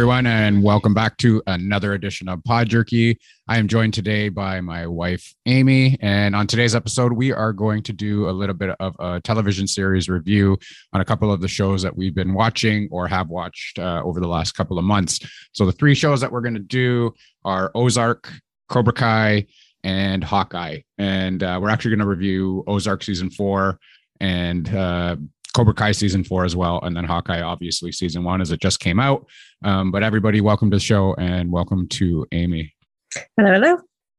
everyone, and welcome back to another edition of Pod Jerky. I am joined today by my wife, Amy. And on today's episode, we are going to do a little bit of a television series review on a couple of the shows that we've been watching or have watched uh, over the last couple of months. So, the three shows that we're going to do are Ozark, Cobra Kai, and Hawkeye. And uh, we're actually going to review Ozark season four and uh, Cobra Kai season four as well, and then Hawkeye obviously season one as it just came out. Um, but everybody, welcome to the show and welcome to Amy. Hello, hello.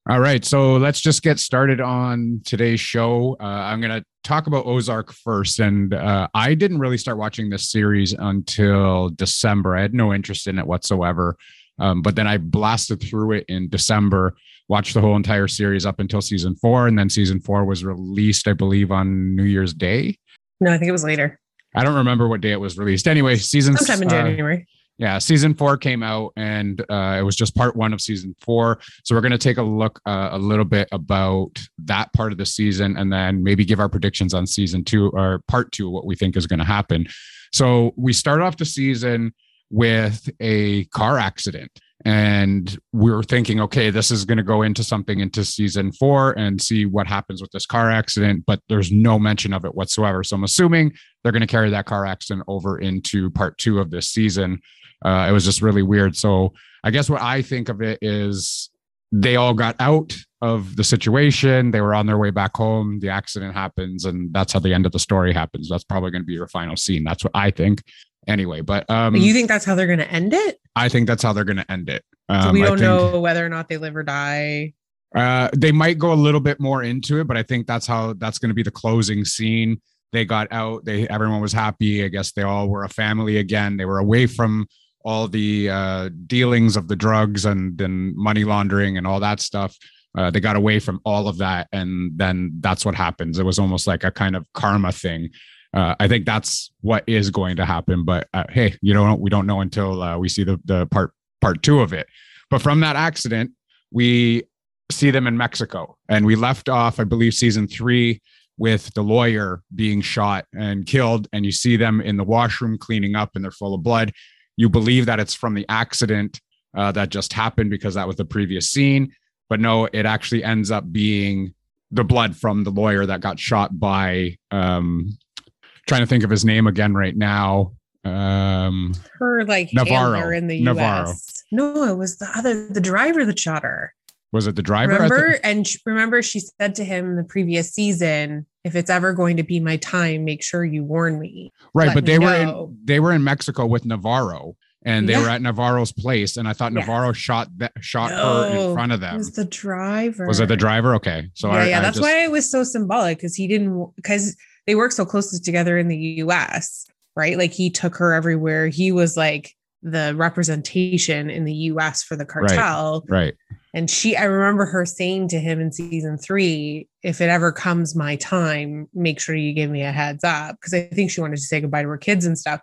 All right, so let's just get started on today's show. Uh, I'm going to talk about Ozark first, and uh, I didn't really start watching this series until December. I had no interest in it whatsoever, um, but then I blasted through it in December. Watched the whole entire series up until season four, and then season four was released, I believe, on New Year's Day. No, I think it was later. I don't remember what day it was released. Anyway, season sometime in uh, January. Yeah, season four came out, and uh, it was just part one of season four. So we're going to take a look uh, a little bit about that part of the season, and then maybe give our predictions on season two or part two, what we think is going to happen. So we start off the season with a car accident and we were thinking okay this is going to go into something into season four and see what happens with this car accident but there's no mention of it whatsoever. So i'm assuming they're going to carry that car accident over into part two of this season. Uh, it was just really weird. So i guess what i think of it is they all got out of the situation. They were on their way back home. The accident happens and that's how the end of the story happens. That's probably going to be your final scene. That's what i think anyway. But um, you think that's how they're going to end it? I think that's how they're going to end it. Um, so we don't think, know whether or not they live or die. Uh, they might go a little bit more into it, but I think that's how that's going to be the closing scene. They got out. They everyone was happy. I guess they all were a family again. They were away from all the uh, dealings of the drugs and then money laundering and all that stuff. Uh, they got away from all of that, and then that's what happens. It was almost like a kind of karma thing uh, I think that's what is going to happen. But uh, hey, you know, we don't know until uh, we see the the part part two of it. But from that accident, we see them in Mexico, and we left off, I believe, season three with the lawyer being shot and killed, and you see them in the washroom cleaning up, and they're full of blood. You believe that it's from the accident uh, that just happened because that was the previous scene, but no, it actually ends up being the blood from the lawyer that got shot by um, trying to think of his name again right now. Um, her like Navarro in the Navarro. US. No, it was the other the driver that shot her. Was it the driver? Remember, and remember, she said to him the previous season, "If it's ever going to be my time, make sure you warn me." Right, Let but they were in, they were in Mexico with Navarro, and they yeah. were at Navarro's place, and I thought Navarro yeah. shot that shot no, her in front of them. It was the driver? Was it the driver? Okay, so yeah, I, yeah, I that's just, why it was so symbolic because he didn't because they work so closely together in the US, right? Like he took her everywhere. He was like the representation in the US for the cartel. Right. right. And she, I remember her saying to him in season three, if it ever comes my time, make sure you give me a heads up. Cause I think she wanted to say goodbye to her kids and stuff.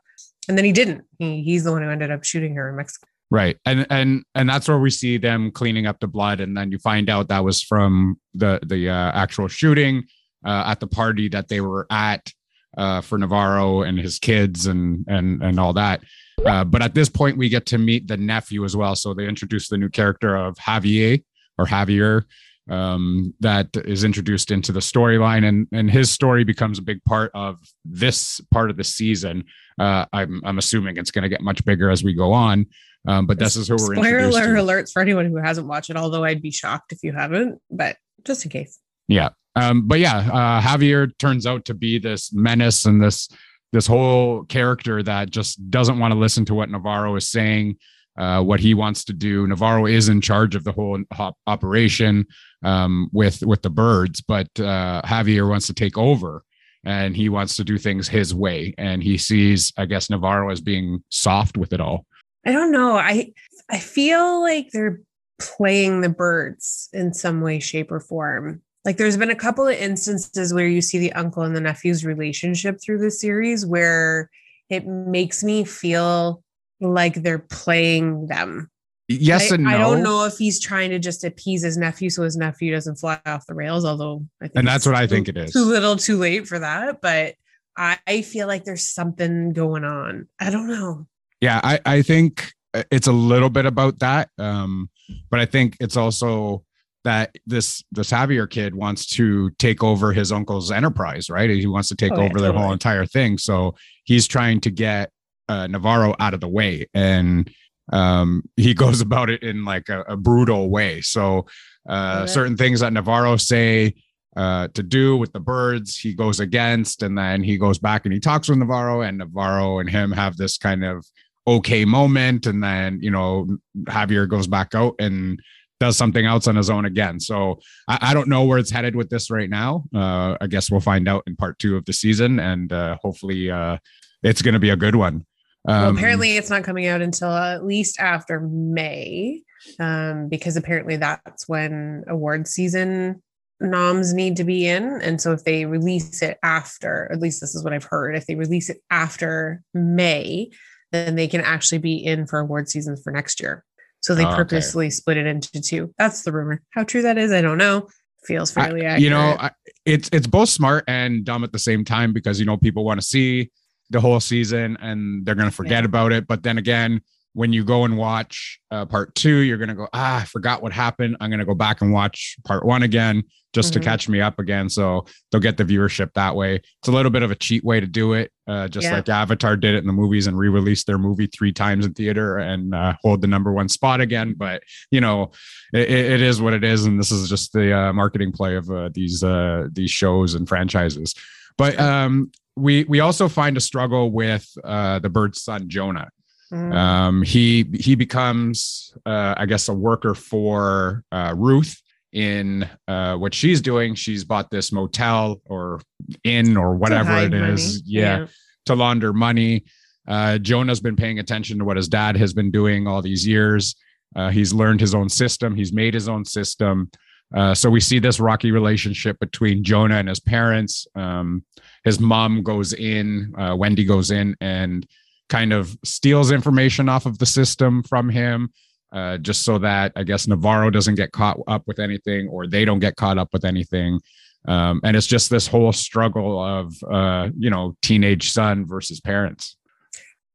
And then he didn't. He, he's the one who ended up shooting her in Mexico. Right. And and and that's where we see them cleaning up the blood. And then you find out that was from the the uh, actual shooting uh, at the party that they were at uh, for Navarro and his kids and and and all that. Uh, but at this point, we get to meet the nephew as well. So they introduce the new character of Javier or Javier um, that is introduced into the storyline, and and his story becomes a big part of this part of the season. Uh, I'm I'm assuming it's going to get much bigger as we go on. Um, but this is who we're Spoiler alerts for anyone who hasn't watched it. Although I'd be shocked if you haven't, but just in case. Yeah, um, but yeah, uh, Javier turns out to be this menace and this this whole character that just doesn't want to listen to what Navarro is saying, uh, what he wants to do. Navarro is in charge of the whole operation um, with with the Byrdes, but uh, Javier wants to take over and he wants to do things his way. And he sees, I guess, Navarro as being soft with it all. I don't know. I I feel like they're playing the Byrdes in some way, shape, or form like there's been a couple of instances where you see the uncle and the nephew's relationship through the series where it makes me feel like they're playing them yes I, and no. I don't know if he's trying to just appease his nephew so his nephew doesn't fly off the rails although I think and that's what i think it is too little too late for that but I, I feel like there's something going on i don't know yeah i i think it's a little bit about that. Um, but I think it's also that this this Javier kid wants to take over his uncle's enterprise, right? He wants to take oh, over yeah, their whole entire thing. So he's trying to get uh, Navarro out of the way, and um, he goes about it in like a, a brutal way. So uh, certain things that Navarro say uh, to do with the Byrdes, he goes against, and then he goes back and he talks with Navarro, and Navarro and him have this kind of okay moment, and then you know Javier goes back out and does something else on his own again. So I, I don't know where it's headed with this right now. Uh, I guess we'll find out in part two of the season, and uh, hopefully uh, it's going to be a good one. Um, well, apparently, it's not coming out until at least after May, um, because apparently that's when award season noms need to be in. And so if they release it after, at least this is what I've heard, if they release it after May, then they can actually be in for award seasons for next year. So they oh, purposely okay. split it into two. That's the rumor. How true that is, I don't know. Feels fairly I, accurate. You know, I, it's it's both smart and dumb at the same time because you know people want to see the whole season and they're going to forget yeah. about it. But then again, when you go and watch uh, part two, you're going to go, ah, I forgot what happened. I'm going to go back and watch part one again just mm-hmm. to catch me up again. So they'll get the viewership that way. It's a little bit of a cheat way to do it, uh, just yeah. like Avatar did it in the movies and re released their movie three times in theater and uh, hold the number one spot again. But, you know, it, it is what it is. And this is just the uh, marketing play of uh, these, uh, these shows and franchises. But um, we, we also find a struggle with uh, the Byrde's son, Jonah. Mm. Um, he he becomes, uh, I guess, a worker for uh, Ruth in uh, what she's doing. She's bought this motel or inn or whatever it is, yeah, yeah, to launder money. Uh, Jonah's been paying attention to what his dad has been doing all these years. Uh, he's learned his own system. He's made his own system. Uh, so we see this rocky relationship between Jonah and his parents. Um, his mom goes in, uh, Wendy goes in, and kind of steals information off of the system from him uh, just so that I guess Navarro doesn't get caught up with anything or they don't get caught up with anything. Um, and it's just this whole struggle of, uh, you know, teenage son versus parents.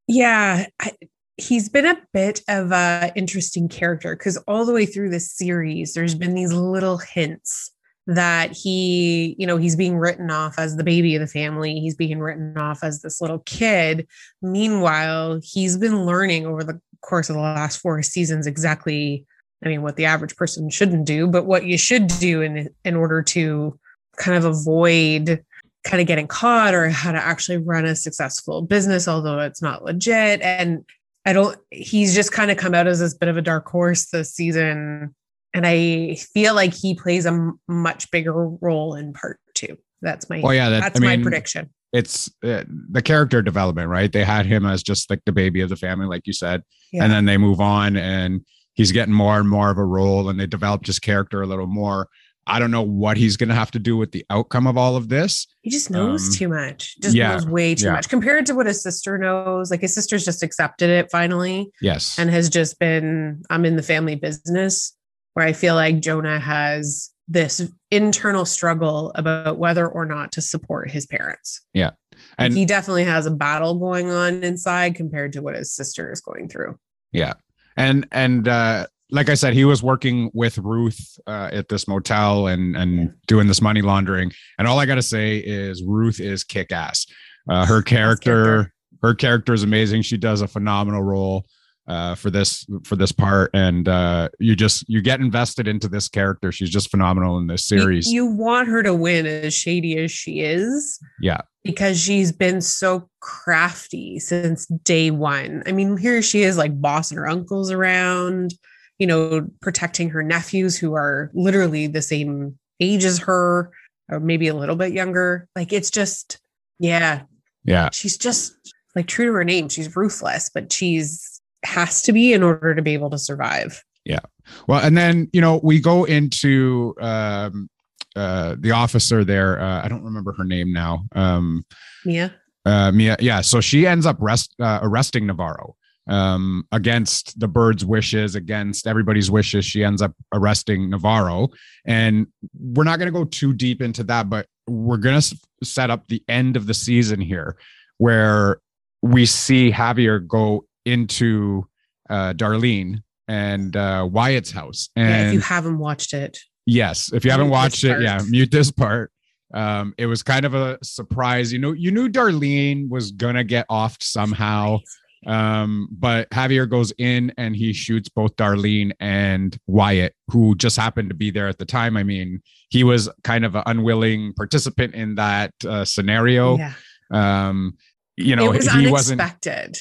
Yeah. I, he's been a bit of a interesting character because all the way through this series, there's been these little hints that he, you know, he's being written off as the baby of the family. He's being written off as this little kid. Meanwhile, he's been learning over the course of the last four seasons exactly, I mean, what the average person shouldn't do, but what you should do in in order to kind of avoid kind of getting caught or how to actually run a successful business, although it's not legit. And I don't, he's just kind of come out as this bit of a dark horse this season and I feel like he plays a much bigger role in part two. That's my. Oh yeah, that, that's I mean, my prediction. It's uh, the character development, right? They had him as just like the baby of the family, like you said, yeah. and then they move on, and he's getting more and more of a role, and they developed his character a little more. I don't know what he's going to have to do with the outcome of all of this. He just knows um, too much. Just yeah, knows way too yeah. much compared to what his sister knows. Like his sister's just accepted it finally. Yes. And has just been, I'm in the family business where I feel like Jonah has this internal struggle about whether or not to support his parents. Yeah. And he definitely has a battle going on inside compared to what his sister is going through. Yeah. And and uh like I said, he was working with Ruth uh, at this motel and and doing this money laundering. And all I got to say is Ruth is kick ass. Uh, her character, her character is amazing. She does a phenomenal role uh, for this for this part, and uh, you just you get invested into this character. She's just phenomenal in this series. You, you want her to win, as shady as she is. Yeah, because she's been so crafty since day one. I mean, here she is, like bossing her uncles around, you know, protecting her nephews who are literally the same age as her, or maybe a little bit younger. Like it's just, yeah, yeah. She's just like true to her name. She's ruthless, but she's has to be in order to be able to survive. Yeah. Well, and then, you know, we go into um, uh, the officer there. Uh, I don't remember her name now. Um, Mia. Uh, Mia. Yeah. So she ends up rest, uh, arresting Navarro um, against the Byrde's wishes, against everybody's wishes. She ends up arresting Navarro. And we're not going to go too deep into that, but we're going to set up the end of the season here where we see Javier go into uh, Darlene and uh, Wyatt's house. And yeah, if you haven't watched it, yes, if you haven't watched it, yeah, mute this part. Um, it was kind of a surprise. You know, you knew Darlene was gonna get off somehow. Um, but Javier goes in and he shoots both Darlene and Wyatt, who just happened to be there at the time. I mean, he was kind of an unwilling participant in that uh, scenario. yeah, Um, you know, was he wasn't.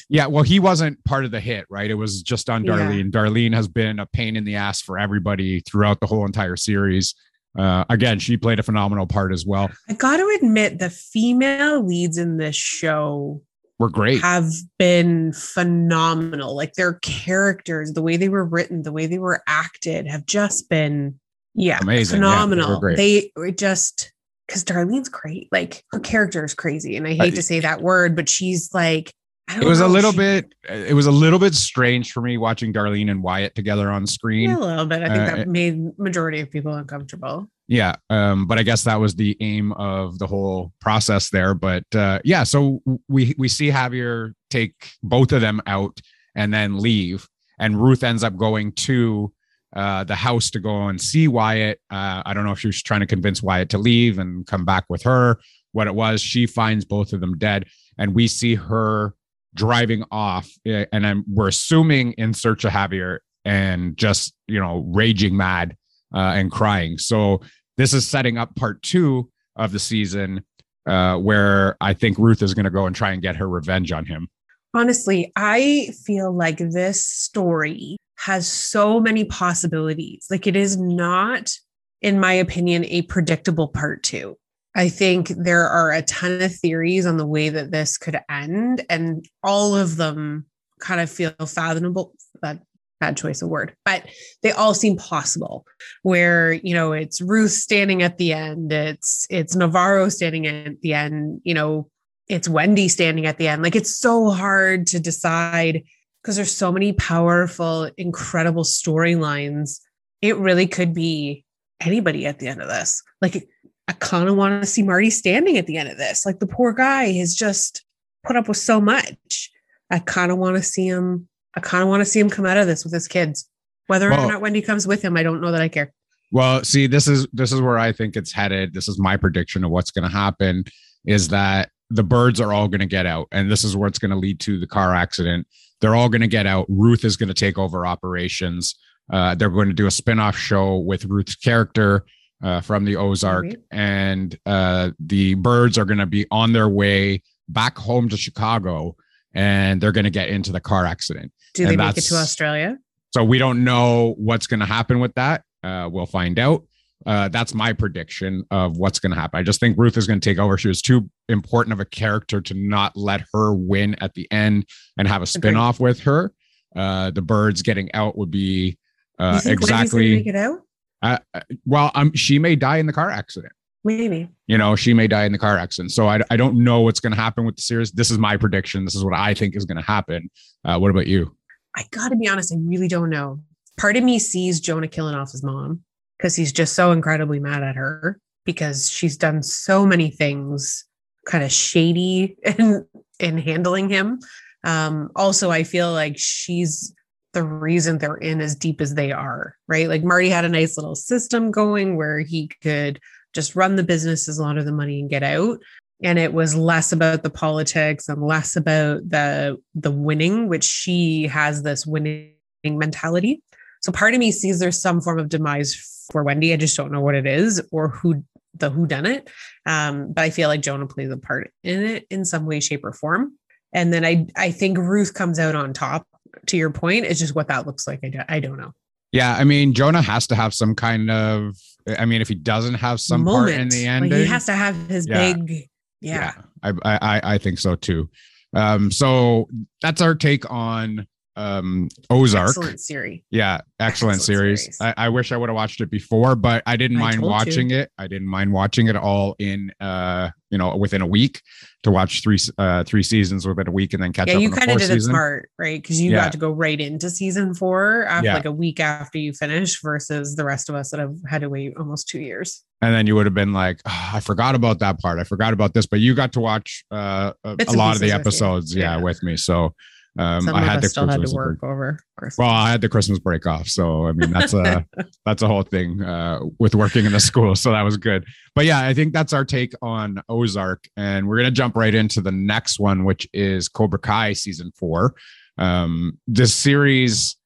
Yeah, well, he wasn't part of the hit, right? It was just on Yeah. Darlene. Darlene has been a pain in the ass for everybody throughout the whole entire series. Uh, again, she played a phenomenal part as well. I got to admit, the female leads in this show We're great. have been phenomenal. Like their characters, the way they were written, the way they were acted, have just been yeah Amazing. Yeah, they phenomenal. great. they were just because Darlene's great. Like her character is crazy, and I hate to say that word, but she's like. It was a little she- bit. It was a little bit strange for me watching Darlene and Wyatt together on screen. Yeah, a little bit. I think Uh, that made majority of people uncomfortable. Yeah, um, but I guess that was the aim of the whole process there. But uh, yeah, so we we see Javier take both of them out and then leave, and Ruth ends up going to uh, the house to go and see Wyatt. Uh, I don't know if she was trying to convince Wyatt to leave and come back with her. What it was, she finds both of them dead, and we see her driving off, eh, and I'm we're assuming in search of Javier and just you know raging mad uh, and crying. So this is setting up part two of the season uh, where I think Ruth is going to go and try and get her revenge on him. Honestly, I feel like this story has so many possibilities. Like it is not, in my opinion, a predictable part two. I think there are a ton of theories on the way that this could end, and all of them kind of feel fathomable. That bad choice of word, but they all seem possible. Where you know it's Ruth standing at the end, it's it's Navarro standing at the end, you know, it's Wendy standing at the end. Like it's so hard to decide because there's so many powerful, incredible storylines. It really could be anybody at the end of this. Like I kind of want to see Marty standing at the end of this. Like the poor guy has just put up with so much. I kind of want to see him. I kind of want to see him come out of this with his kids. Whether Well- or not Wendy comes with him, I don't know that I care. Well, see, this is this is where I think it's headed. This is my prediction of what's going to happen. Is that the Byrdes are all going to get out, and this is where it's going to lead to the car accident. They're all going to get out. Ruth is going to take over operations. Uh, they're going to do a spin-off show with Ruth's character uh, from the Ozark, and uh, the Byrdes are going to be on their way back home to Chicago, and they're going to get into the car accident. Do And they make it to Australia? So we don't know what's going to happen with that. Uh, we'll find out. Uh, that's my prediction of what's going to happen. I just think Ruth is going to take over. She was too important of a character to not let her win at the end and have a spin off with her. Uh, the Byrdes getting out would be uh, exactly. it out? Uh, uh, well, um, she may die in the car accident. Maybe. You know, she may die in the car accident. So I, I don't know what's going to happen with the series. This is my prediction. This is what I think is going to happen. Uh, what about you? I got to be honest, I really don't know. Part of me sees Jonah killing off his mom because he's just so incredibly mad at her because she's done so many things kind of shady in in handling him. Um, also, I feel like she's the reason they're in as deep as they are, right? Like Marty had a nice little system going where he could just run the business as long as the money and get out and it was less about the politics and less about the the winning which she has this winning mentality so part of me sees there's some form of demise for wendy i just don't know what it is or who the who done it um, but i feel like jonah plays a part in it in some way shape or form and then i i think ruth comes out on top to your point it's just what that looks like i, do, I don't know Yeah, I mean, Jonah has to have some kind of. I mean, if he doesn't have some part in the Like, he has to have his Yeah. big yeah, I, I I- I think so too. Um, so that's our take on um Ozark. excellent series Yeah, excellent, Excellent series. series. I, I wish I would have watched it before, but I didn't I mind told you. watching it. I didn't mind watching it all in uh you know within a week to watch three uh three seasons within a week and then catch yeah, up you kind of did it season. smart, right? Because you Yeah. got to go right into season four after Yeah. like a week after you finish versus the rest of us that have had to wait almost two years. And then you would have been like, "Ah, I forgot about that part. I forgot about this, but you got to watch uh, a, a lot of the episodes, yeah, Yeah. with me. So Um, Some I had the still had to work break. over Christmas. Well, I had the Christmas break off, so I mean that's a that's a whole thing uh, with working in the school. So that was good. But yeah, I think that's our take on Ozark, and we're gonna jump right into the next one, which is Cobra Kai season four. Um, this series,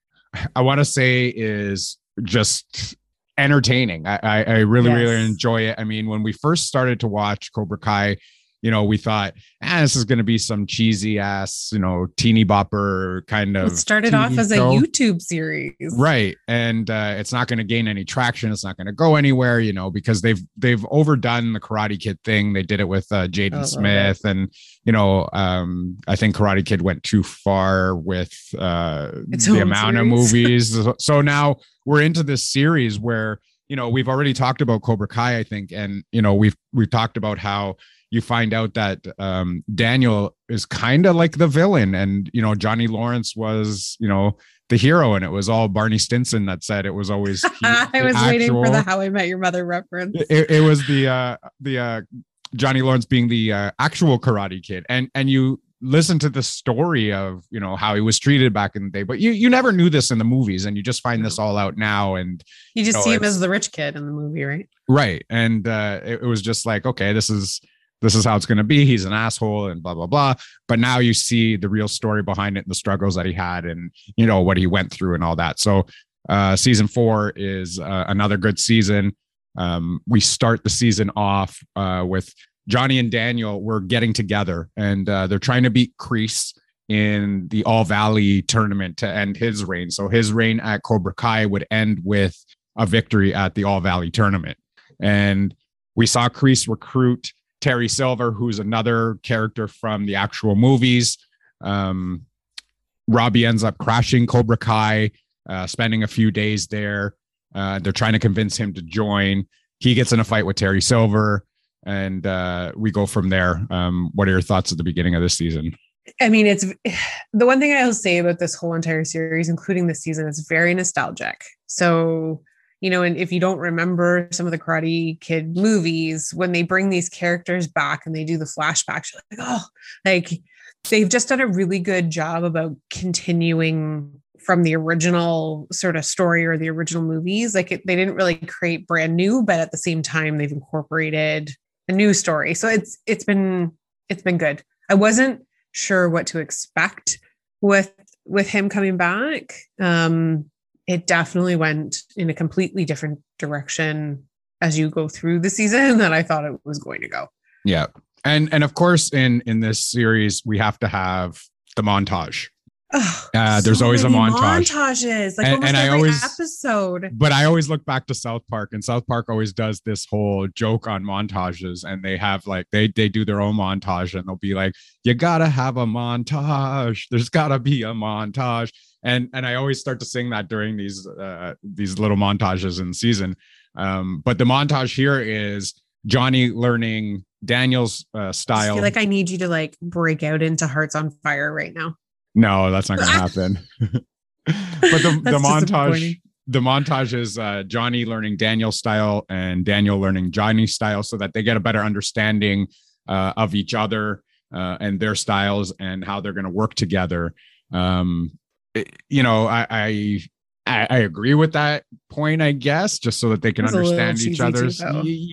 I want to say, is just entertaining. I, I, I really, really enjoy it. I mean, when we first started to watch Cobra Kai, you know, we thought, ah, this is going to be some cheesy ass, you know, teeny bopper kind of. it started off TV as a. YouTube series. Right. And uh, it's not going to gain any traction. It's not going to go anywhere, you know, because they've they've overdone the Karate Kid thing. They did it with uh, Jaden little Smith, and you know, um, I think Karate Kid went too far with uh, the amount of movies. so now we're into this series where you know we've already talked about Cobra Kai, I think, and you know we've we've talked about how you find out that um, Daniel is kind of like the villain, and you know Johnny Lawrence was you know the hero, and it was all Barney Stinson that said it was always he- I was waiting for the How I Met Your Mother reference. it, it was the uh the uh Johnny Lawrence being the uh, actual Karate Kid, and and you listen to the story of you know how he was treated back in the day, but you you never knew this in the movies, and you just find this all out now, and You just No, see him as the rich kid in the movie, right? right, and uh, it, it was just like okay, this is this is how it's going to be. He's an asshole and blah blah blah. But now you see the real story behind it, and the struggles that he had, and you know what he went through and all that. So uh, season four is uh, another good season. Um, we start the season off uh, with Johnny and Daniel. We're getting together, and uh, they're trying to beat Kreese in the All Valley tournament to end his reign. So his reign at Cobra Kai would end with a victory at the All Valley tournament. And we saw Kreese recruit Terry Silver, who's another character from the actual movies. Um, Robbie ends up crashing Cobra Kai, uh, spending a few days there. Uh, they're trying to convince him to join. He gets in a fight with Terry Silver, and uh, we go from there. Um, what are your thoughts at the beginning of this season? I mean, it's the one thing I'll say about this whole entire series, including this season, it's very nostalgic. So, you know, and if you don't remember some of the Karate Kid movies, when they bring these characters back and they do the flashbacks, you're like, oh, like they've just done a really good job about continuing from the original sort of story or the original movies. Like it, they didn't really create brand new, but at the same time, they've incorporated a new story. So it's it's been it's been good. I wasn't sure what to expect with with him coming back. Um, it definitely went in a completely different direction as you go through the season than I thought it was going to go. Yeah, and and of course in in this series we have to have the montage. Oh, Uh, there's always a montage. montages, like And- almost and I always- episode. but I always look back to South Park, and South Park always does this whole joke on montages, and they have like they they do their own montage, and they'll be like, "You gotta have a montage. There's gotta be a montage," and and I always start to sing that during these uh, these little montages in season. Um, but the montage here is Johnny learning Daniel's uh, I style. feel like I need you to like break out into Hearts on Fire right now. no, that's not gonna happen. but the, the montage the montage is uh, Johnny learning Daniel's style and Daniel learning Johnny's style so that they get a better understanding uh, of each other uh, and their styles and how they're going to work together. Um, you know, I, I I agree with that point, I guess, just so that they can It was a little understand each cheesy too, other's.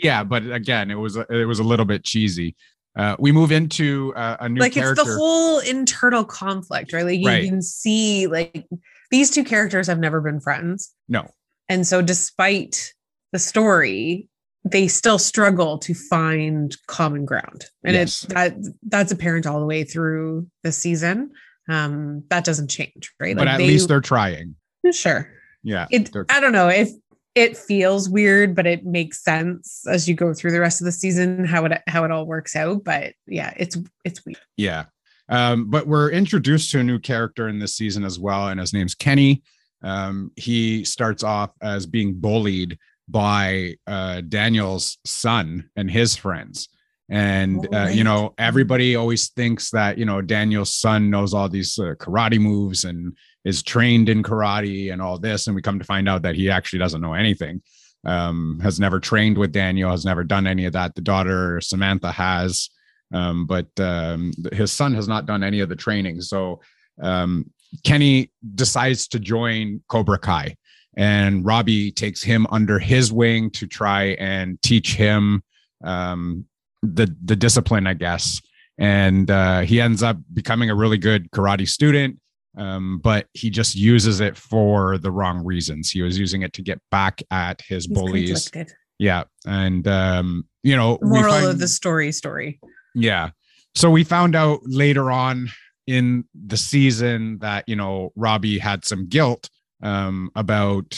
yeah, but again, it was a, it was a little bit cheesy. Uh, we move into uh, a new like character. it's the whole internal conflict, right? Like you Right. can see like these two characters have never been friends. no, And so despite the story, they still struggle to find common ground. And Yes. it's that that's apparent all the way through the season. Um, that doesn't change, right? but Like at they- least they're trying. sure. Yeah, It I don't know if it feels weird, but it makes sense as you go through the rest of the season how it how it all works out. But yeah, it's it's weird. Yeah. Um, but we're introduced to a new character in this season as well, and his name's Kenny. Um, he starts off as being bullied by uh, Daniel's son and his friends. And, uh, you know, everybody always thinks that, you know, Daniel's son knows all these uh, karate moves and is trained in karate and all this. And we come to find out that he actually doesn't know anything, um, has never trained with Daniel, has never done any of that. The daughter, Samantha, has um, but um, his son has not done any of the training. So um, Kenny decides to join Cobra Kai, and Robbie takes him under his wing to try and teach him um, the the discipline, I guess. And uh, he ends up becoming a really good karate student, um, but he just uses it for the wrong reasons. He was using it to get back at his He's bullies. conflicted. Yeah, and um, you know, we Moral find- of the story story. yeah. So we found out later on in the season that, you know, Robbie had some guilt um, about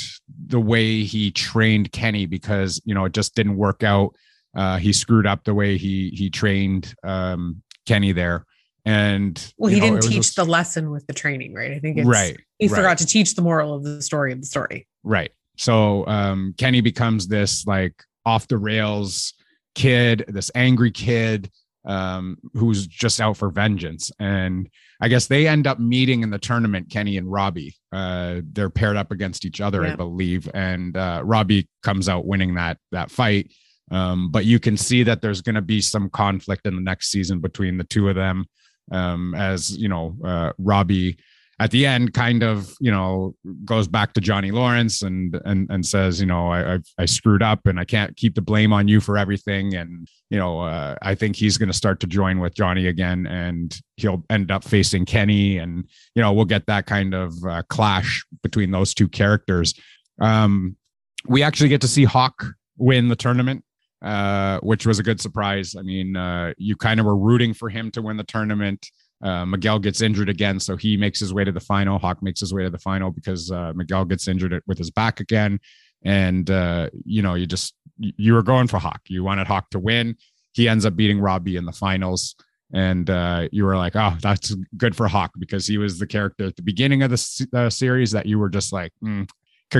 the way he trained Kenny because, you know, it just didn't work out. Uh, he screwed up the way he he trained um, Kenny there. And Well, he know, didn't teach just- the lesson with the training, right? I think it's right. He right. forgot to teach the moral of the story of the story. Right. So um, Kenny becomes this like off the rails kid, this angry kid um, who's just out for vengeance. And I guess they end up meeting in the tournament, Kenny and Robbie. Uh, they're paired up against each other, I believe. And uh, Robbie comes out winning that that fight. Um, but you can see that there's going to be some conflict in the next season between the two of them. Um, as you know, uh, Robbie at the end kind of you know goes back to Johnny Lawrence and and and says you know I I, I screwed up and I can't keep the blame on you for everything and you know uh, I think he's going to start to join with Johnny again and he'll end up facing Kenny and you know we'll get that kind of uh, clash between those two characters. Um, we actually get to see Hawk win the tournament. Uh, which was a good surprise. I mean, uh, you kind of were rooting for him to win the tournament. Uh, Miguel gets injured again, so he makes his way to the final. Hawk makes his way to the final because uh, Miguel gets injured with his back again, and uh, you know you just you were going for Hawk. You wanted Hawk to win. He ends up beating Robbie in the finals, and you were like, "Oh, that's good for Hawk," because he was the character at the beginning of the series that you were just like, mm,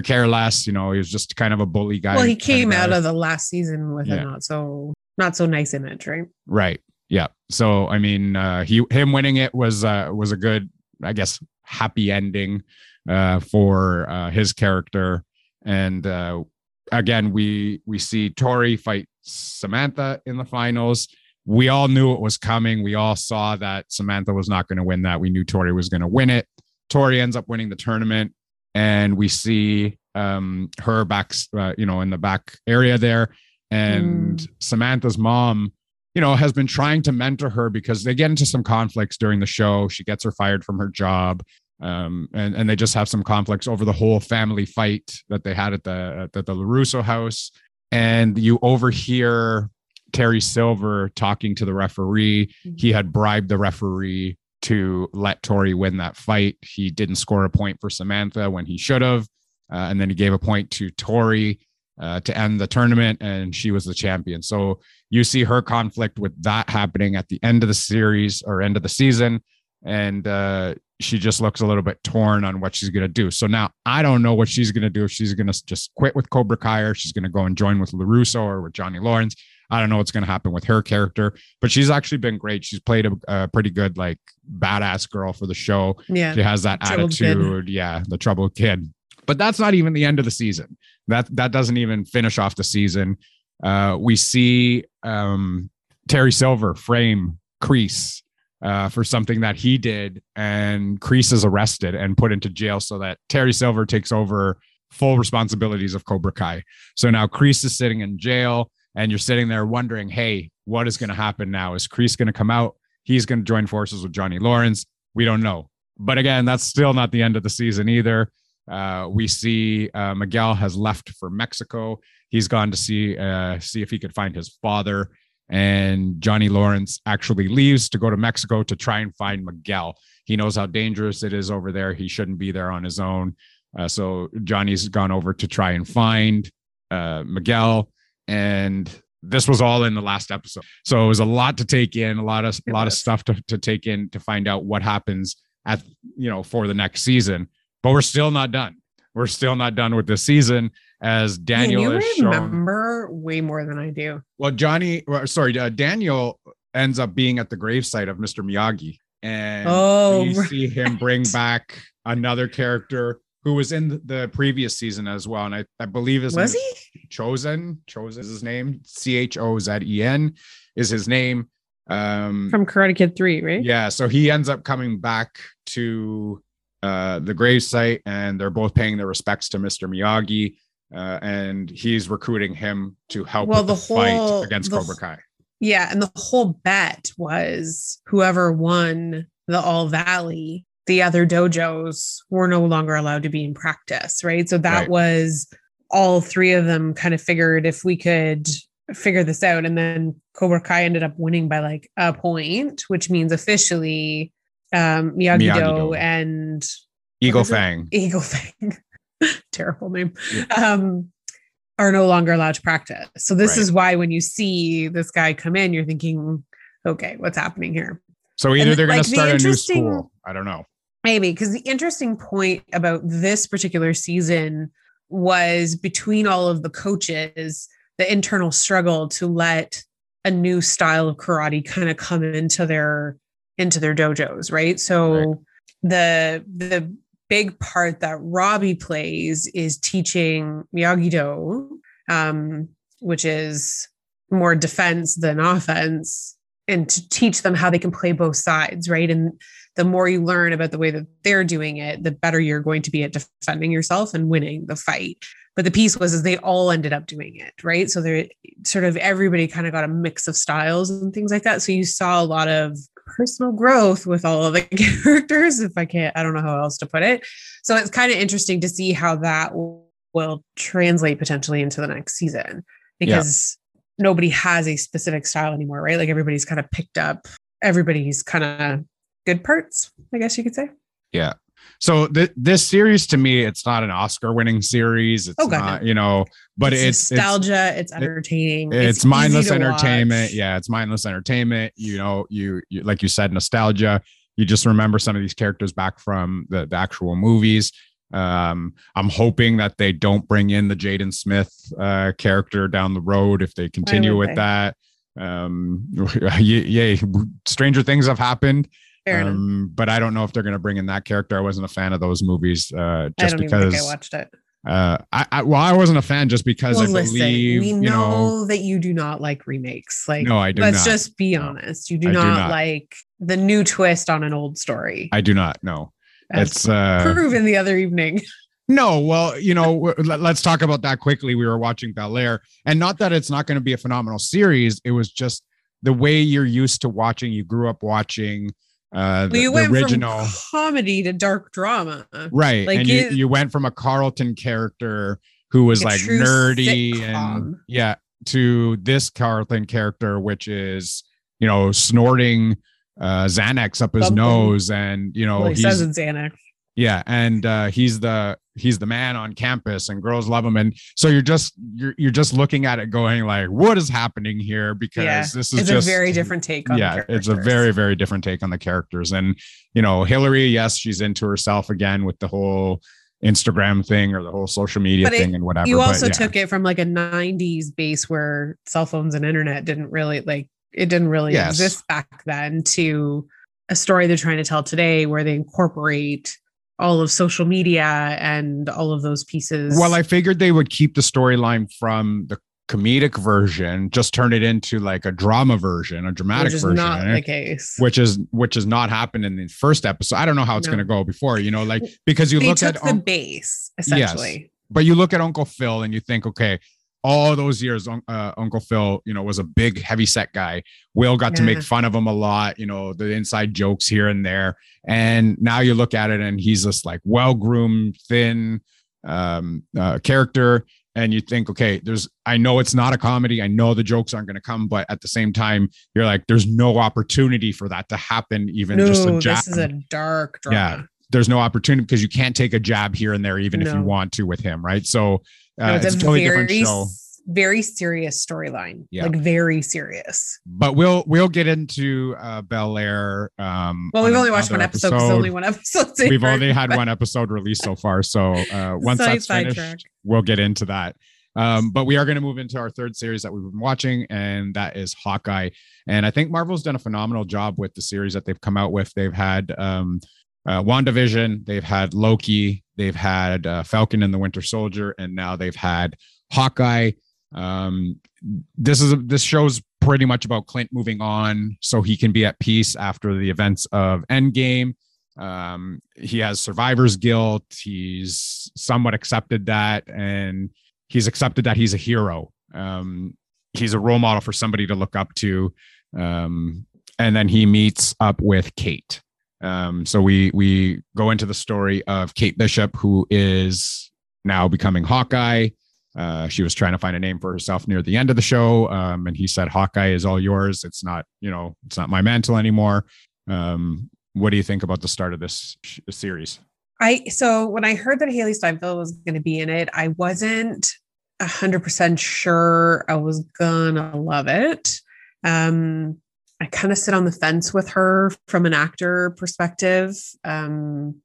care less. You know, he was just kind of a bully guy. well, he kind came out of the last season with Yeah. a not so not so nice image, right? Right. Yeah. So I mean, uh, he him winning it was uh, was a good, I guess, happy ending uh, for uh, his character. And uh, again, we we see Tori fight Samantha in the finals. We all knew it was coming. We all saw that Samantha was not going to win that. We knew Tori was going to win it. Tori ends up winning the tournament, and we see um, her back, uh, you know, in the back area there. And Mm. Samantha's mom you know, has been trying to mentor her because they get into some conflicts during the show. She gets her fired from her job. Um, and, and they just have some conflicts over the whole family fight that they had at the at the LaRusso house. And you overhear Terry Silver talking to the referee. He had bribed the referee to let Tori win that fight. He didn't score a point for Samantha when he should have. Uh, and then he gave a point to Tori uh, to end the tournament, and she was the champion. So you see her conflict with that happening at the end of the series or end of the season and uh, she just looks a little bit torn on what she's going to do so now i don't know what she's going to do if she's going to just quit with cobra kai or she's going to go and join with larusso or with johnny lawrence i don't know what's going to happen with her character but she's actually been great. She's played a, a pretty good like badass girl for the show. Yeah. she has that Troubled kid. attitude. Yeah the troubled kid. But that's not even the end of the season. That that doesn't even finish off the season. Uh, we see um, Terry Silver frame Kreese uh, for something that he did, and Kreese is arrested and put into jail so that Terry Silver takes over full responsibilities of Cobra Kai. So now Kreese is sitting in jail, and you're sitting there wondering, hey, what is going to happen now? Is Kreese going to come out? He's going to join forces with Johnny Lawrence. We don't know. But again, that's still not the end of the season either. Uh, we see uh, Miguel has left for Mexico. He's gone to see uh, see if he could find his father. And Johnny Lawrence actually leaves to go to Mexico to try and find Miguel. He knows how dangerous it is over there. He shouldn't be there on his own. Uh, so Johnny's gone over to try and find uh, Miguel. And this was all in the last episode. So it was a lot to take in, a lot of a lot of stuff to, to take in to find out what happens at you know for the next season. But we're still not done. We're still not done with this season as Man, Daniel you has shown. remember way more than I do. Well, Johnny, sorry, uh, Daniel ends up being at the gravesite of Mr. Miyagi, and Oh, we right. see him bring back another character who was in the- previous season as well, and I, I believe his Was he? is Chozen. Chozen is his name. C H O Z E N is his name. Um, From Karate Kid 3, right? yeah, so he ends up coming back to uh, the grave site and they're both paying their respects to Mr. Miyagi. Uh, and he's recruiting him to help Well, the, the whole- fight against the Cobra Kai. Yeah, and the whole bet was whoever won the All Valley, the other dojos were no longer allowed to be in practice, right? So that Right. was all three of them kind of figured if we could figure this out and then Cobra Kai ended up winning by like a point, which means officially um Miyagi-Do, Miyagi-Do. and Eagle? Fang. Eagle Fang, terrible name, Yeah. um, are no longer allowed to practice. So this Right. is why when you see this guy come in, you're thinking, okay, what's happening here? So either And, they're going like, to the start a new school. I don't know. Maybe because the interesting point about this particular season was between all of the coaches, the internal struggle to let a new style of karate kind of come into their into their dojos, right? So Right. the the big part that Robbie plays is teaching Miyagi Do, um, which is more defense than offense, and to teach them how they can play both sides, right? And the more you learn about the way that they're doing it, the better you're going to be at defending yourself and winning the fight. But the piece was is they all ended up doing it, right? So they're sort of everybody kind of got a mix of styles and things like that. So you saw a lot of personal growth with all of the characters, if I can't, I don't know how else to put it. So it's kind of interesting to see how that will, will translate potentially into the next season because nobody has a specific style anymore, right? Like everybody's kind of picked up everybody's kind of good parts, I guess you could say. Yeah. So th- this series to me, it's not an Oscar-winning series. It's Oh, God, not, you know, but it's it's nostalgia, it's, entertaining, it's, easy mindless entertainment. watch. Yeah, it's mindless entertainment. You know, you, you like you said, nostalgia. You just remember some of these characters back from the, the actual movies. Um, I'm hoping that they don't bring in the Jaden Smith uh, character down the road if they continue with they? that. Um, yay, stranger things have happened. Fair. Um, but I don't know if they're going to bring in that character. I wasn't a fan of those movies uh, I just don't even think I watched it. Uh, I, I well, I wasn't a fan just because Well, I listen, believe we you know, know. that you do not like remakes. Like, No, I do let's not. just be No. honest. You do I do not, not. like the new twist on an old story. I do not know. as It's uh, proven the other evening. no. Well, you know, let- let's talk about that quickly. We were watching Bel Air, and not that it's not going to be a phenomenal series. It was just the way you're used to watching. You grew up watching uh, Well, you the went original. from comedy to dark drama. right Like and you, it- you went from a carlton character who was Like a like true nerdy and yeah to this carlton character which is you know snorting uh xanax up his nose and you know well, he he's says it's Xanax. Yeah and uh he's the he's the man on campus and girls love him and so you're just you're you're just looking at it going like what is happening here because Yeah, this is It's just a very different take on the yeah it's a very very different take on the characters and you know hillary yes she's into herself again with the whole instagram thing or the whole social media But it- thing and whatever you but also yeah. took it from like a 90s base where cell phones and internet didn't really like it didn't really Yes. exist back then to a story they're trying to tell today where they incorporate all of social media and all of those pieces. Well i figured they would keep the storyline from the comedic version just turn it into like a drama version a dramatic which is version not eh? the case. Which is which has not happened in the first episode. I don't know how it's No. going to go before you know like because you they look at the base essentially. But you look at Uncle Phil and you think, okay, all those years, uh, Uncle Phil, you know, was a big, heavy set guy. Will got to make fun of him a lot, you know, the inside jokes here and there. And now you look at it and he's this like well groomed, thin um, uh, character. And you think, okay, there's, I know it's not a comedy. I know the jokes aren't going to come, but at the same time, you're like, there's no opportunity for that to happen, even no just a jab this is a dark drama Yeah. there's no opportunity because you can't take a jab here and there, even if you want to with him, right? So uh, it's, it's, a totally very different show. very serious storyline Yeah. like very serious But we'll we'll get into uh, Bel Air. Um, well we've only watched one another episode only one episode We've only had one episode released so far. So uh, once that's finished, sidetrack. we'll get into that. Um, but we are going to move into our third series that we've been watching, and that is Hawkeye. And I think Marvel's done a phenomenal job with the series that they've come out with. They've had um, uh, WandaVision, they've had Loki, they've had uh, Falcon and the Winter Soldier, and now they've had Hawkeye. Um, this is this show's pretty much about Clint moving on so he can be at peace after the events of Endgame. Um, he has survivor's guilt. He's somewhat accepted that, and he's accepted that he's a hero. Um, he's a role model for somebody to look up to. Um, and then he meets up with Kate. Um, so we we go into the story of Kate Bishop, who is now becoming Hawkeye. Uh, she was trying to find a name for herself near the end of the show, um, and he said, "Hawkeye is all yours. It's not, you know, it's not my mantle anymore." Um, what do you think about the start of this sh- series? I so when I heard that Hailee Steinfeld was going to be in it, I wasn't hundred percent sure I was gonna love it. Um, I kind of sit on the fence with her from an actor perspective. Um,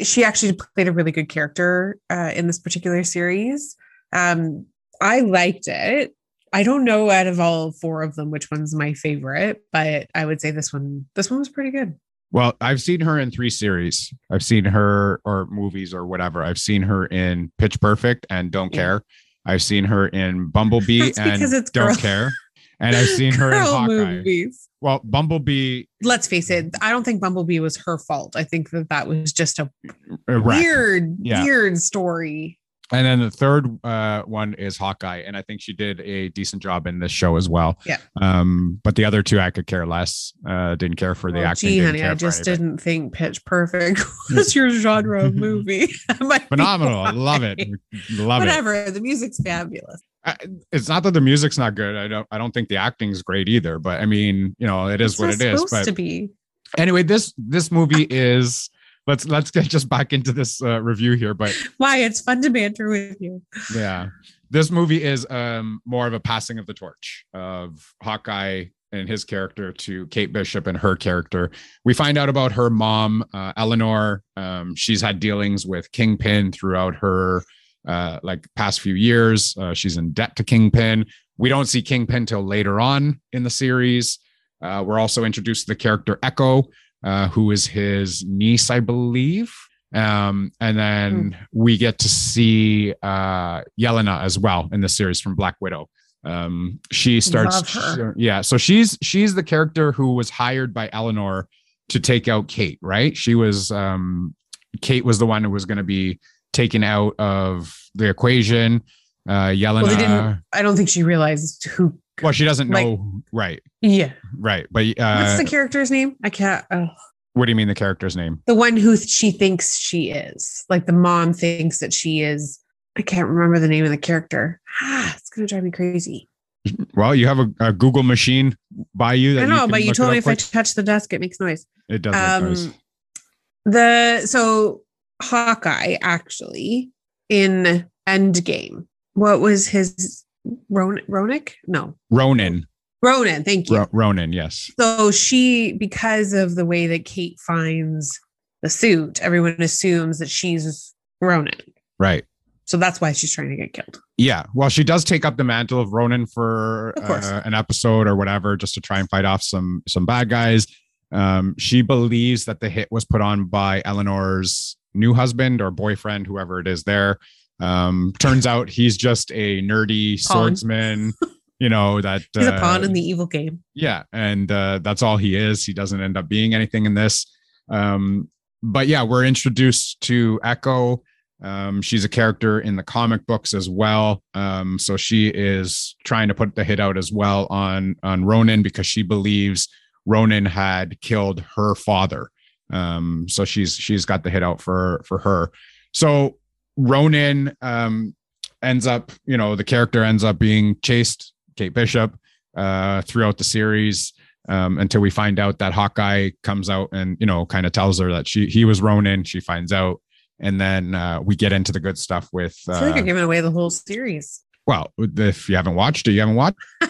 she actually played a really good character uh, in this particular series. Um, I liked it. I don't know out of all four of them which one's my favorite, but I would say this one. This one was pretty good. Well, I've seen her in three series. I've seen her or movies or whatever. I've seen her in Pitch Perfect and Don't yeah. Care. I've seen her in Bumblebee and Don't girl. Care. And I've seen her in Hawkeye. Movies. Well, Bumblebee. Let's face it. I don't think Bumblebee was her fault. I think that that was just a, a weird, yeah. weird story. And then the third uh, one is Hawkeye, and I think she did a decent job in this show as well. Yeah. Um, but the other two, I could care less. Uh, didn't care for the well, acting. Gee, honey, I just didn't think Pitch Perfect was your genre of movie. Phenomenal, love it, love Whatever. it. Whatever. The music's fabulous. I, it's not that the music's not good. I don't. I don't think the acting's great either. But I mean, you know, it is it's what it is. But to be. Anyway, this this movie is let's let's get just back into this uh, review here. But why it's fun to banter with you. Yeah, this movie is um, more of a passing of the torch of Hawkeye and his character to Kate Bishop and her character. We find out about her mom, uh, Eleanor. Um, she's had dealings with Kingpin throughout her uh, like past few years. Uh, she's in debt to Kingpin. We don't see Kingpin till later on in the series. Uh, we're also introduced to the character Echo, uh, who is his niece, I believe. Um, and then mm. we get to see uh, Yelena as well in the series from Black Widow. Um, she starts, yeah. So she's she's the character who was hired by Eleanor to take out Kate, right? She was um, Kate was the one who was going to be taken out of the equation. Uh, Yelena, well, I don't think she realized who well, she doesn't like, know, right? Yeah, right. But uh, what's the character's name? I can't. Oh. What do you mean the character's name? The one who she thinks she is. Like the mom thinks that she is. I can't remember the name of the character. Ah, it's gonna drive me crazy. Well, you have a, a Google machine by you. I know, you but you told me if quick. I touch the desk, it makes noise. It does. Um, noise. The so Hawkeye actually in Endgame. What was his Ron, Ronick? No. Ronin. Ronin, thank you. Ronin, yes. So she, because of the way that Kate finds the suit, everyone assumes that she's Ronin. Right. So that's why she's trying to get killed. Yeah. Well, she does take up the mantle of Ronin for of uh, an episode or whatever, just to try and fight off some some bad guys. Um, she believes that the hit was put on by Eleanor's new husband or boyfriend, whoever it is there. Um, turns out he's just a nerdy pawn. swordsman. You know that he's uh, a pawn in the evil game. Yeah, and uh, that's all he is. He doesn't end up being anything in this. Um, but yeah, we're introduced to Echo. Um, she's a character in the comic books as well. Um, so she is trying to put the hit out as well on on Ronin because she believes Ronin had killed her father. Um, so she's she's got the hit out for for her. So Ronin um, ends up, you know, the character ends up being chased, Kate Bishop, uh, throughout the series um, until we find out that Hawkeye comes out and, you know, kind of tells her that she he was Ronin. She finds out. And then uh, we get into the good stuff with. Uh, I feel like you're giving away the whole series. Well, if you haven't watched it, you haven't watched.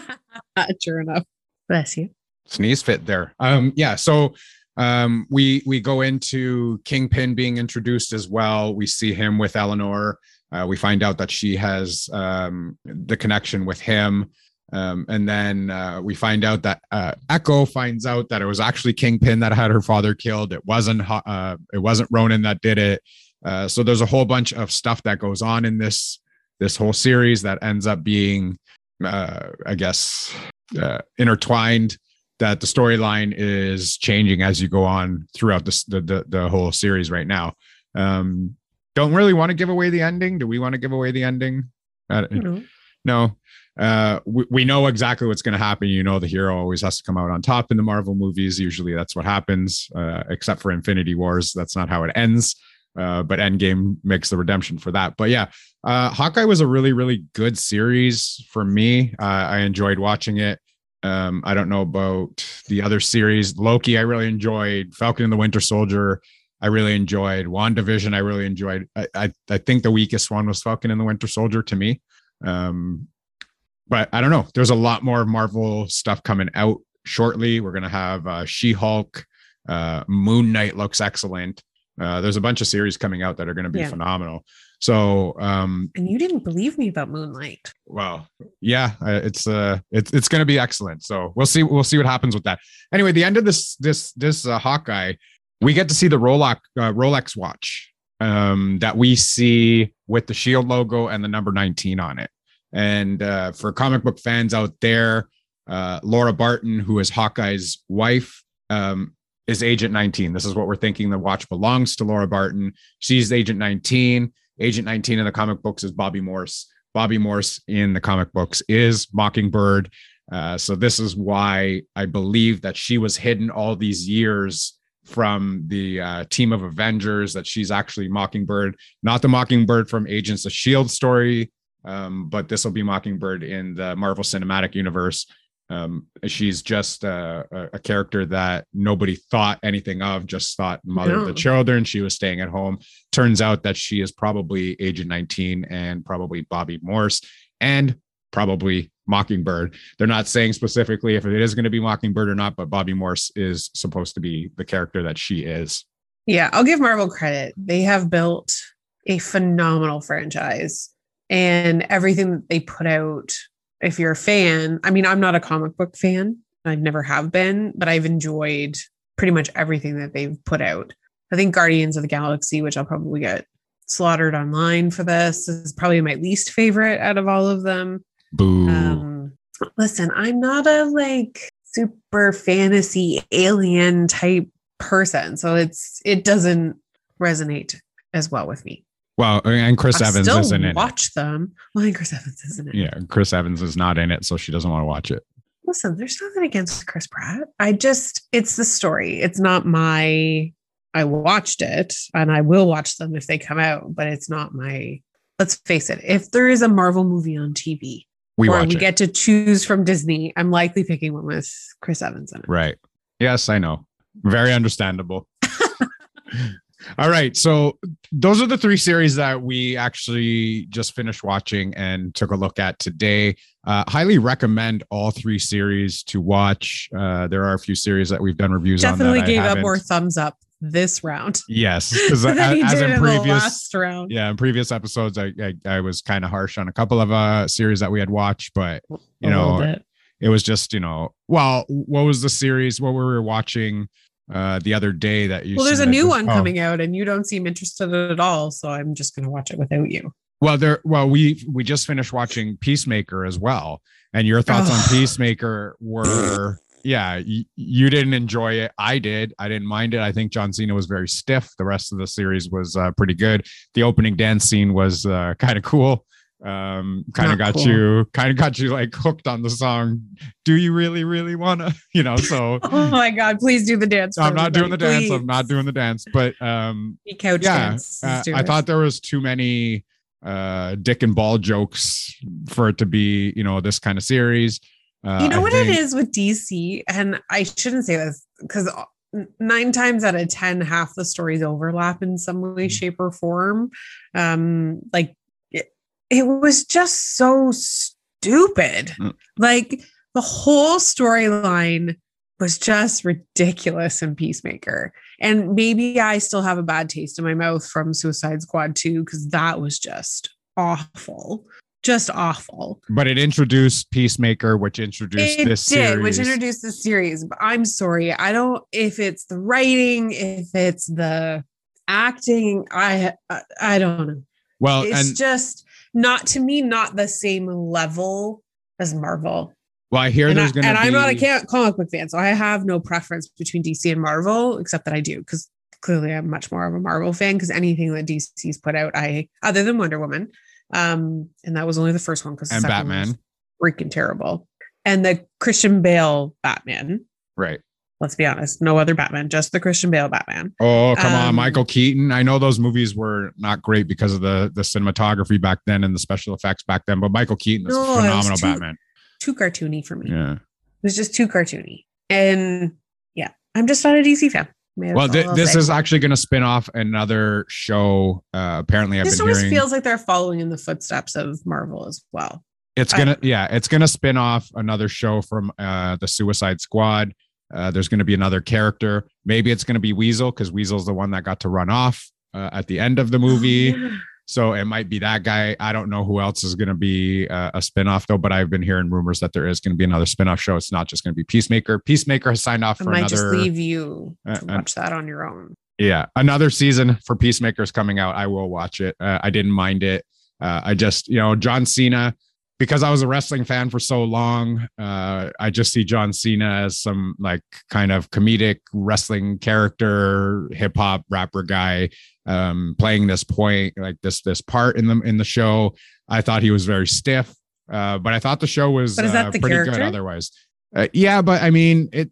Sure enough. Bless you. Sneeze fit there. Um, yeah. So um, we we go into Kingpin being introduced as well. We see him with Eleanor. Uh, we find out that she has um, the connection with him. Um, and then uh, we find out that uh, Echo finds out that it was actually Kingpin that had her father killed. It wasn't uh, it wasn't Ronin that did it. Uh, so there's a whole bunch of stuff that goes on in this this whole series that ends up being, uh, I guess, intertwined that the storyline is changing as you go on throughout the, the the, the whole series right now. Um, don't really want to give away the ending. Do we want to give away the ending? Uh, no. Uh, we, we know exactly what's going to happen. You know, the hero always has to come out on top in the Marvel movies. Usually that's what happens, uh, except for Infinity Wars. That's not how it ends. Uh, but Endgame makes the redemption for that. But yeah, uh, Hawkeye was a really, really good series for me. Uh, I enjoyed watching it. Um, I don't know about the other series. Loki, I really enjoyed. Falcon and the Winter Soldier, I really enjoyed. WandaVision, I really enjoyed. I, I, I think the weakest one was Falcon and the Winter Soldier to me. Um, but I don't know. There's a lot more Marvel stuff coming out shortly. We're gonna have uh, She-Hulk. Uh, Moon Knight looks excellent. Uh, there's a bunch of series coming out that are going to be yeah. phenomenal. So, um, and you didn't believe me about Moon Knight. Well, yeah, it's uh, it's it's going to be excellent. So we'll see we'll see what happens with that. Anyway, the end of this this this uh, Hawkeye, we get to see the Rolex uh, Rolex watch um, that we see with the Shield logo and the number 19 on it. And uh, for comic book fans out there, uh, Laura Barton, who is Hawkeye's wife, um, is Agent 19. This is what we're thinking the watch belongs to Laura Barton. She's Agent 19. Agent 19 in the comic books is Bobbi Morse. Bobbi Morse in the comic books is Mockingbird. Uh, so this is why I believe that she was hidden all these years from the uh, team of Avengers, that she's actually Mockingbird, not the Mockingbird from Agents of S.H.I.E.L.D. story, um, but this will be Mockingbird in the Marvel Cinematic Universe. Um, she's just a, a, character that nobody thought anything of, just thought mother no. of the children. She was staying at home. Turns out that she is probably Agent 19 and probably Bobbi Morse and probably Mockingbird. They're not saying specifically if it is going to be Mockingbird or not, but Bobbi Morse is supposed to be the character that she is. Yeah, I'll give Marvel credit. They have built a phenomenal franchise and everything that they put out if you're a fan, I mean, I'm not a comic book fan. I never have been, but I've enjoyed pretty much everything that they've put out. I think Guardians of the Galaxy, which I'll probably get slaughtered online for this, is probably my least favorite out of all of them. Boo. Um, listen, I'm not a like super fantasy alien type person, so it's it doesn't resonate as well with me. Well, and Chris I Evans isn't in watch it. them. Well, and Chris Evans isn't in Yeah, Chris Evans is not in it, so she doesn't want to watch it. Listen, there's nothing against Chris Pratt. I just, it's the story. It's not my, I watched it and I will watch them if they come out, but it's not my, let's face it, if there is a Marvel movie on TV we or we it. get to choose from Disney, I'm likely picking one with Chris Evans in it. Right. Yes, I know. Very understandable. All right. So those are the three series that we actually just finished watching and took a look at today. Uh, highly recommend all three series to watch. Uh, there are a few series that we've done reviews Definitely on. Definitely gave up more thumbs up this round. Yes, because as, in previous round. Yeah, in previous episodes, I I, I was kind of harsh on a couple of uh series that we had watched, but you know, it was just you know, well, what was the series? What were we were watching? Uh the other day that you well there's a new one oh. coming out and you don't seem interested at all so i'm just going to watch it without you. Well there well we we just finished watching peacemaker as well and your thoughts on peacemaker were yeah y- you didn't enjoy it. I did. I didn't mind it. I think john cena was very stiff. The rest of the series was uh, pretty good. The opening dance scene was uh, kind of cool um kind of got cool. you kind of got you like hooked on the song do you really really want to you know so oh my god please do the dance i'm not doing the dance i'm not doing the dance but um couch yeah dance. Uh, i thought there was too many uh dick and ball jokes for it to be you know this kind of series uh, you know I what think, it is with dc and i shouldn't say this because nine times out of ten half the stories overlap in some way mm-hmm. shape or form um like it was just so stupid. Mm. Like the whole storyline was just ridiculous in Peacemaker. And maybe I still have a bad taste in my mouth from Suicide Squad 2 because that was just awful. Just awful. But it introduced Peacemaker, which introduced it this did, series. Which introduced the series. But I'm sorry. I don't if it's the writing, if it's the acting, I I, I don't know. Well, it's and- just not to me, not the same level as Marvel. Well, I hear and, there's going to and be. I'm not a comic book fan, so I have no preference between DC and Marvel, except that I do because clearly I'm much more of a Marvel fan because anything that DC's put out, I other than Wonder Woman, um, and that was only the first one because and Batman, freaking terrible, and the Christian Bale Batman. Right. Let's be honest, no other Batman, just the Christian Bale Batman. Oh come on, Um, Michael Keaton. I know those movies were not great because of the the cinematography back then and the special effects back then, but Michael Keaton is No, a it was phenomenal too- Batman. Too cartoony for me. Yeah. It was just too cartoony, and yeah, I'm just not a DC fan. Maybe Well, that's all thi- I'll this is actually going to spin off another show. Uh, apparently, I've This been always hearing feels like they're following in the footsteps of Marvel as well. it's gonna yeah it's gonna spin off another show from uh the suicide squad uh there's gonna be another character. Maybe it's gonna be weasel because weasel's the one that got to run off uh, at the end of the movie. So it might be that guy. I don't know who else is gonna be uh, a spin-off though but i've been hearing rumors that there is gonna be another spin-off show. It's not just gonna be peacemaker. Peacemaker has signed off for I might just another leave you uh, to uh, watch that on your own. yeah another season for peacemakers coming out. I will watch it. Uh, i didn't mind it. Uh, i just you know john cena because i was a wrestling fan for so long uh, i just see john cena as some like kind of comedic wrestling character hip-hop rapper guy um, playing this point like this this part in the in the show i thought he was very stiff uh, but i thought the show was But is that uh, the pretty good otherwise uh, yeah but i mean it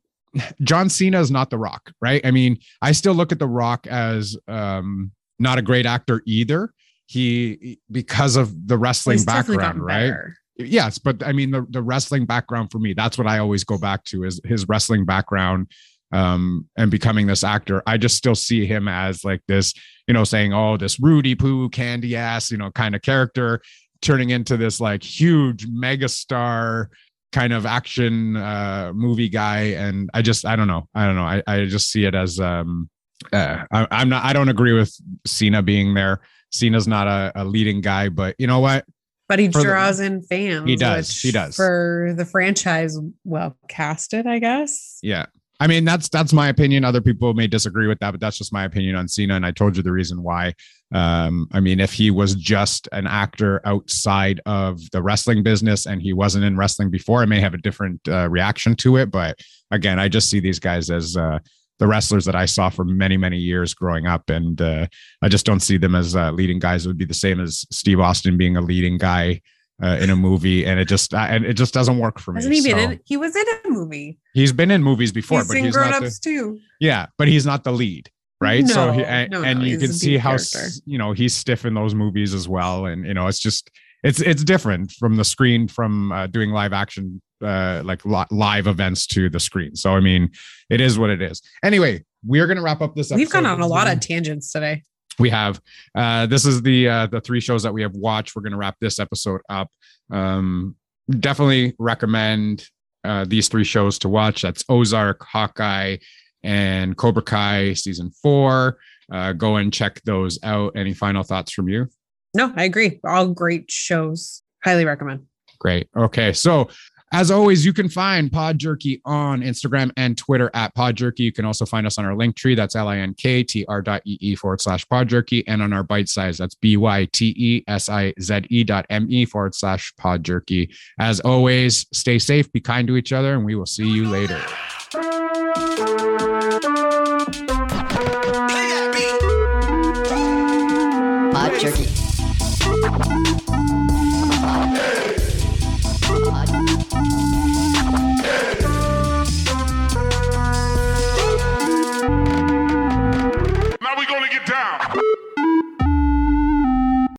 John Cena is not The Rock, right? I mean, I still look at The Rock as um, not a great actor either. He because of the wrestling he's background, right? better. Yes, but I mean the the wrestling background for me, that's what I always go back to is his wrestling background um and becoming this actor. I just still see him as like this, you know, saying, "Oh, this Roody-Poo candy ass," you know, kind of character turning into this like huge megastar kind of action uh movie guy and i just i don't know i don't know i, I just see it as um uh, I, i'm not i don't agree with cena being there cena's not a, a leading guy but you know what But he For the- draws in fans. He does, he does. For the franchise, well casted, I guess. yeah i mean that's that's my opinion other people may disagree with that but that's just my opinion on cena and i told you the reason why um i mean if he was just an actor outside of the wrestling business and he wasn't in wrestling before i may have a different uh, reaction to it but again i just see these guys as uh the wrestlers that I saw for many, many years growing up. And uh, I just don't see them as uh, leading guys. It would be the same as Steve Austin being a leading guy uh, in a movie. And it just, uh, and it just doesn't work for me. Hasn't he been So- in? He was in a movie. He's been in movies before, he's but he's Grown not Ups the, too. yeah, but he's not the lead, right? so he, and, no, and no, you can see how character. you know he's stiff in those movies as well, and you know it's just it's it's different from the screen from uh, doing live action uh, like li- live events to the screen. So I mean, it is what it is. Anyway, we're gonna wrap up this. We've gone on a lot of tangents today. we have uh this is the uh the three shows that we have watched we're going to wrap this episode up um definitely recommend uh these three shows to watch that's ozark hawkeye and cobra kai season four uh go and check those out any final thoughts from you No, I agree. All great shows. Highly recommend. Great. Okay. So, as always, you can find Pod Jerky on Instagram and Twitter at Pod Jerky. You can also find us on our Linktree. That's L I N K T R E E forward slash Pod Jerky. And on our bite size, that's B Y T E S I Z E dot M E forward slash Pod Jerky. As always, stay safe, be kind to each other, and we will see you later.